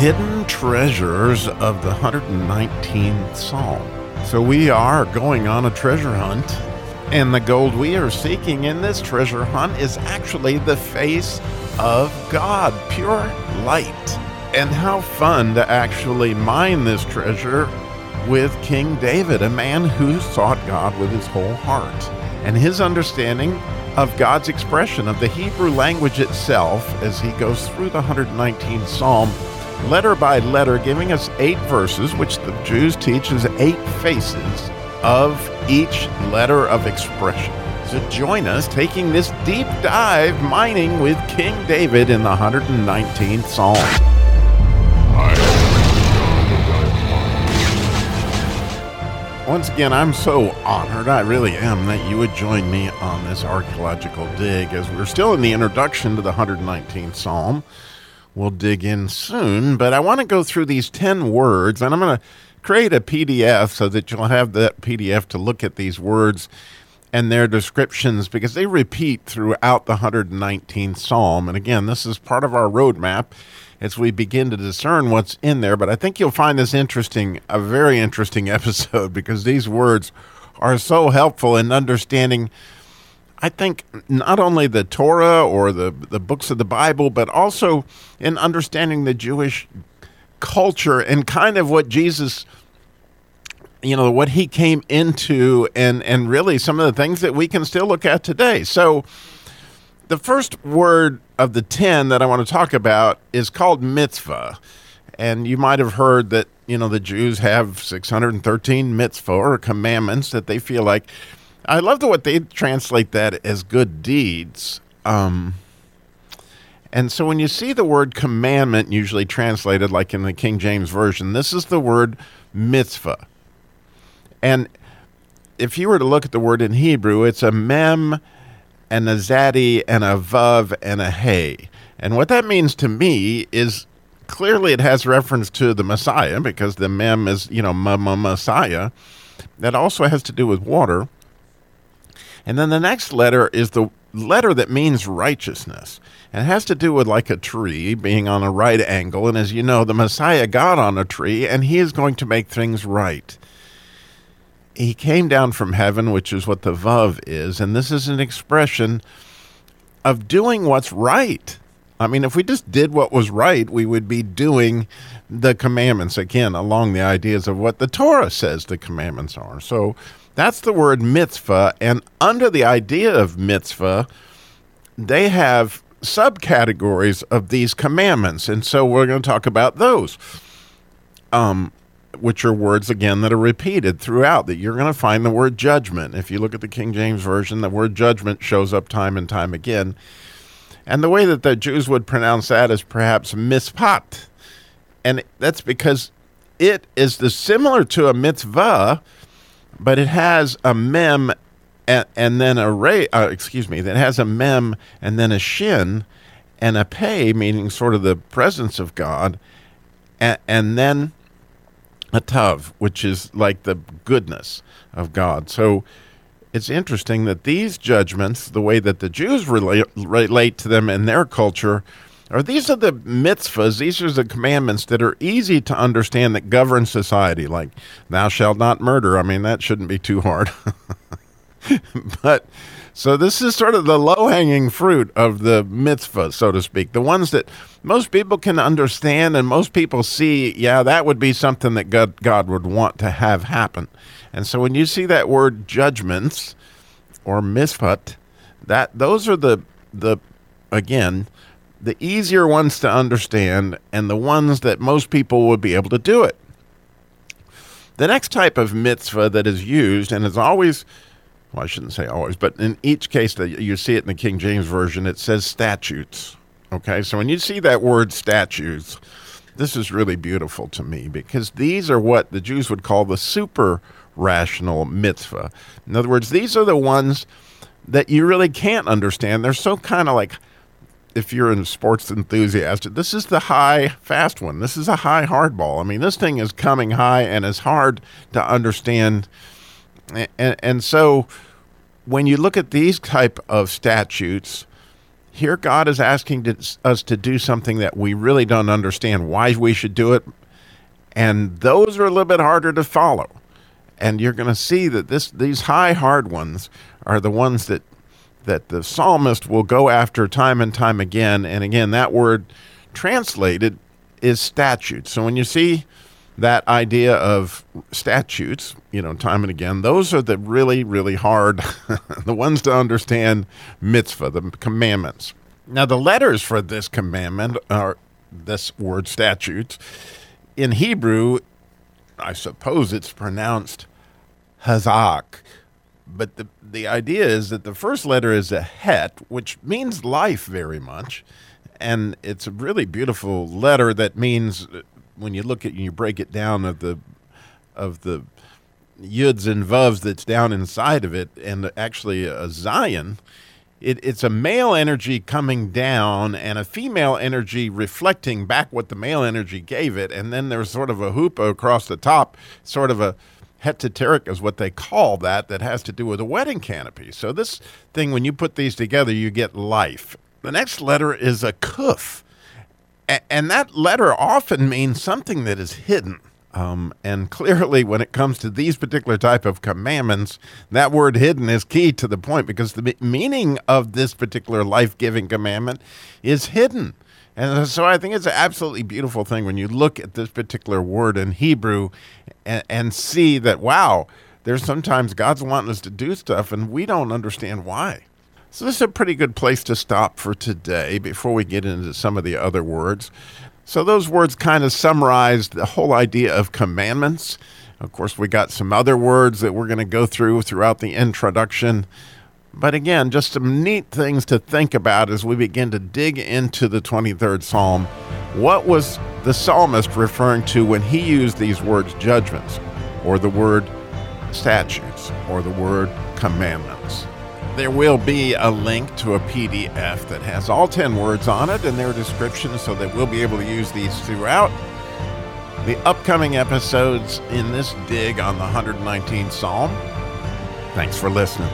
hidden treasures of the 119th Psalm. So we are going on a treasure hunt, and the gold we are seeking in this treasure hunt is actually the face of God, pure light. And how fun to actually mine this treasure with King David, a man who sought God with his whole heart. And his understanding of God's expression of the Hebrew language itself as he goes through the 119th Psalm, letter by letter, giving us eight verses, which the Jews teach as eight faces of each letter of expression. So join us taking this deep dive mining with King David in the 119th Psalm. Once again, I'm so honored, I really am, that you would join me on this archaeological dig as we're still in the introduction to the 119th Psalm. We'll dig in soon, but I want to go through these 10 words, and I'm going to create a PDF so that you'll have that PDF to look at these words and their descriptions because they repeat throughout the 119th Psalm. And again, this is part of our roadmap as we begin to discern what's in there. But I think you'll find this interesting, a very interesting episode because these words are so helpful in understanding. I think not only the Torah or the the books of the Bible, but also in understanding the Jewish culture and kind of what Jesus you know what he came into and and really some of the things that we can still look at today. So the first word of the 10 that I want to talk about is called mitzvah. And you might have heard that, you know, the Jews have 613 mitzvah or commandments that they feel like. I love the what they translate that as good deeds. Um, and so when you see the word commandment usually translated like in the King James Version, this is the word mitzvah. And if you were to look at the word in Hebrew, it's a mem and a zaddy and a vav and a hey. And what that means to me is clearly it has reference to the Messiah because the mem is, you know, Messiah. That also has to do with water. And then the next letter is the letter that means righteousness. And it has to do with like a tree being on a right angle. And as you know, the Messiah got on a tree and he is going to make things right he came down from heaven, which is what the Vav is, and this is an expression of doing what's right. I mean, if we just did what was right, we would be doing the commandments again along the ideas of what the Torah says the commandments are. So that's the word mitzvah. And under the idea of mitzvah, they have subcategories of these commandments. And so we're going to talk about those. Um, which are words again that are repeated throughout that you're going to find the word judgment if you look at the king james version the word judgment shows up time and time again and the way that the jews would pronounce that is perhaps mispat and that's because it is the similar to a mitzvah but it has a mem and, and then a ray uh, excuse me that has a mem and then a shin and a pay meaning sort of the presence of god and, and then a tav, which is like the goodness of God. So it's interesting that these judgments, the way that the Jews relate, relate to them in their culture, are these are the mitzvahs, these are the commandments that are easy to understand that govern society, like thou shalt not murder. I mean, that shouldn't be too hard. but so this is sort of the low hanging fruit of the mitzvah, so to speak, the ones that most people can understand and most people see, yeah, that would be something that God, God would want to have happen. And so when you see that word judgments or mishpat, that those are the the again the easier ones to understand and the ones that most people would be able to do it. The next type of mitzvah that is used and is always well, I shouldn't say always, but in each case that you see it in the King James Version, it says statutes. Okay, so when you see that word statutes, this is really beautiful to me because these are what the Jews would call the super rational mitzvah. In other words, these are the ones that you really can't understand. They're so kind of like, if you're a sports enthusiast, this is the high fast one. This is a high hardball. I mean, this thing is coming high and it's hard to understand. And, and so when you look at these type of statutes, here God is asking to, us to do something that we really don't understand why we should do it. And those are a little bit harder to follow. And you're going to see that this these high hard ones are the ones that that the psalmist will go after time and time again. And again, that word translated is statute. So when you see that idea of statutes, you know, time and again, those are the really, really hard, the ones to understand mitzvah, the commandments. Now, the letters for this commandment are this word statutes. In Hebrew, I suppose it's pronounced hazak. But the, the idea is that the first letter is a het, which means life very much. And it's a really beautiful letter that means uh, when you look at and you break it down of the of the yuds and vuvs that's down inside of it, and actually a zayin, it, it's a male energy coming down and a female energy reflecting back what the male energy gave it, and then there's sort of a hoop across the top, sort of a heteroteric is what they call that, that has to do with a wedding canopy. So this thing, when you put these together, you get life. The next letter is a kuf and that letter often means something that is hidden. Um, and clearly, when it comes to these particular type of commandments, that word "hidden" is key to the point because the meaning of this particular life-giving commandment is hidden. And so I think it's an absolutely beautiful thing when you look at this particular word in Hebrew and, and see that wow, there's sometimes God's wanting us to do stuff and we don't understand why. So, this is a pretty good place to stop for today before we get into some of the other words. So, those words kind of summarize the whole idea of commandments. Of course, we got some other words that we're going to go through throughout the introduction. But again, just some neat things to think about as we begin to dig into the 23rd Psalm. What was the psalmist referring to when he used these words judgments, or the word statutes, or the word commandments? There will be a link to a PDF that has all 10 words on it and their descriptions so that we'll be able to use these throughout the upcoming episodes in this dig on the 119th Psalm. Thanks for listening.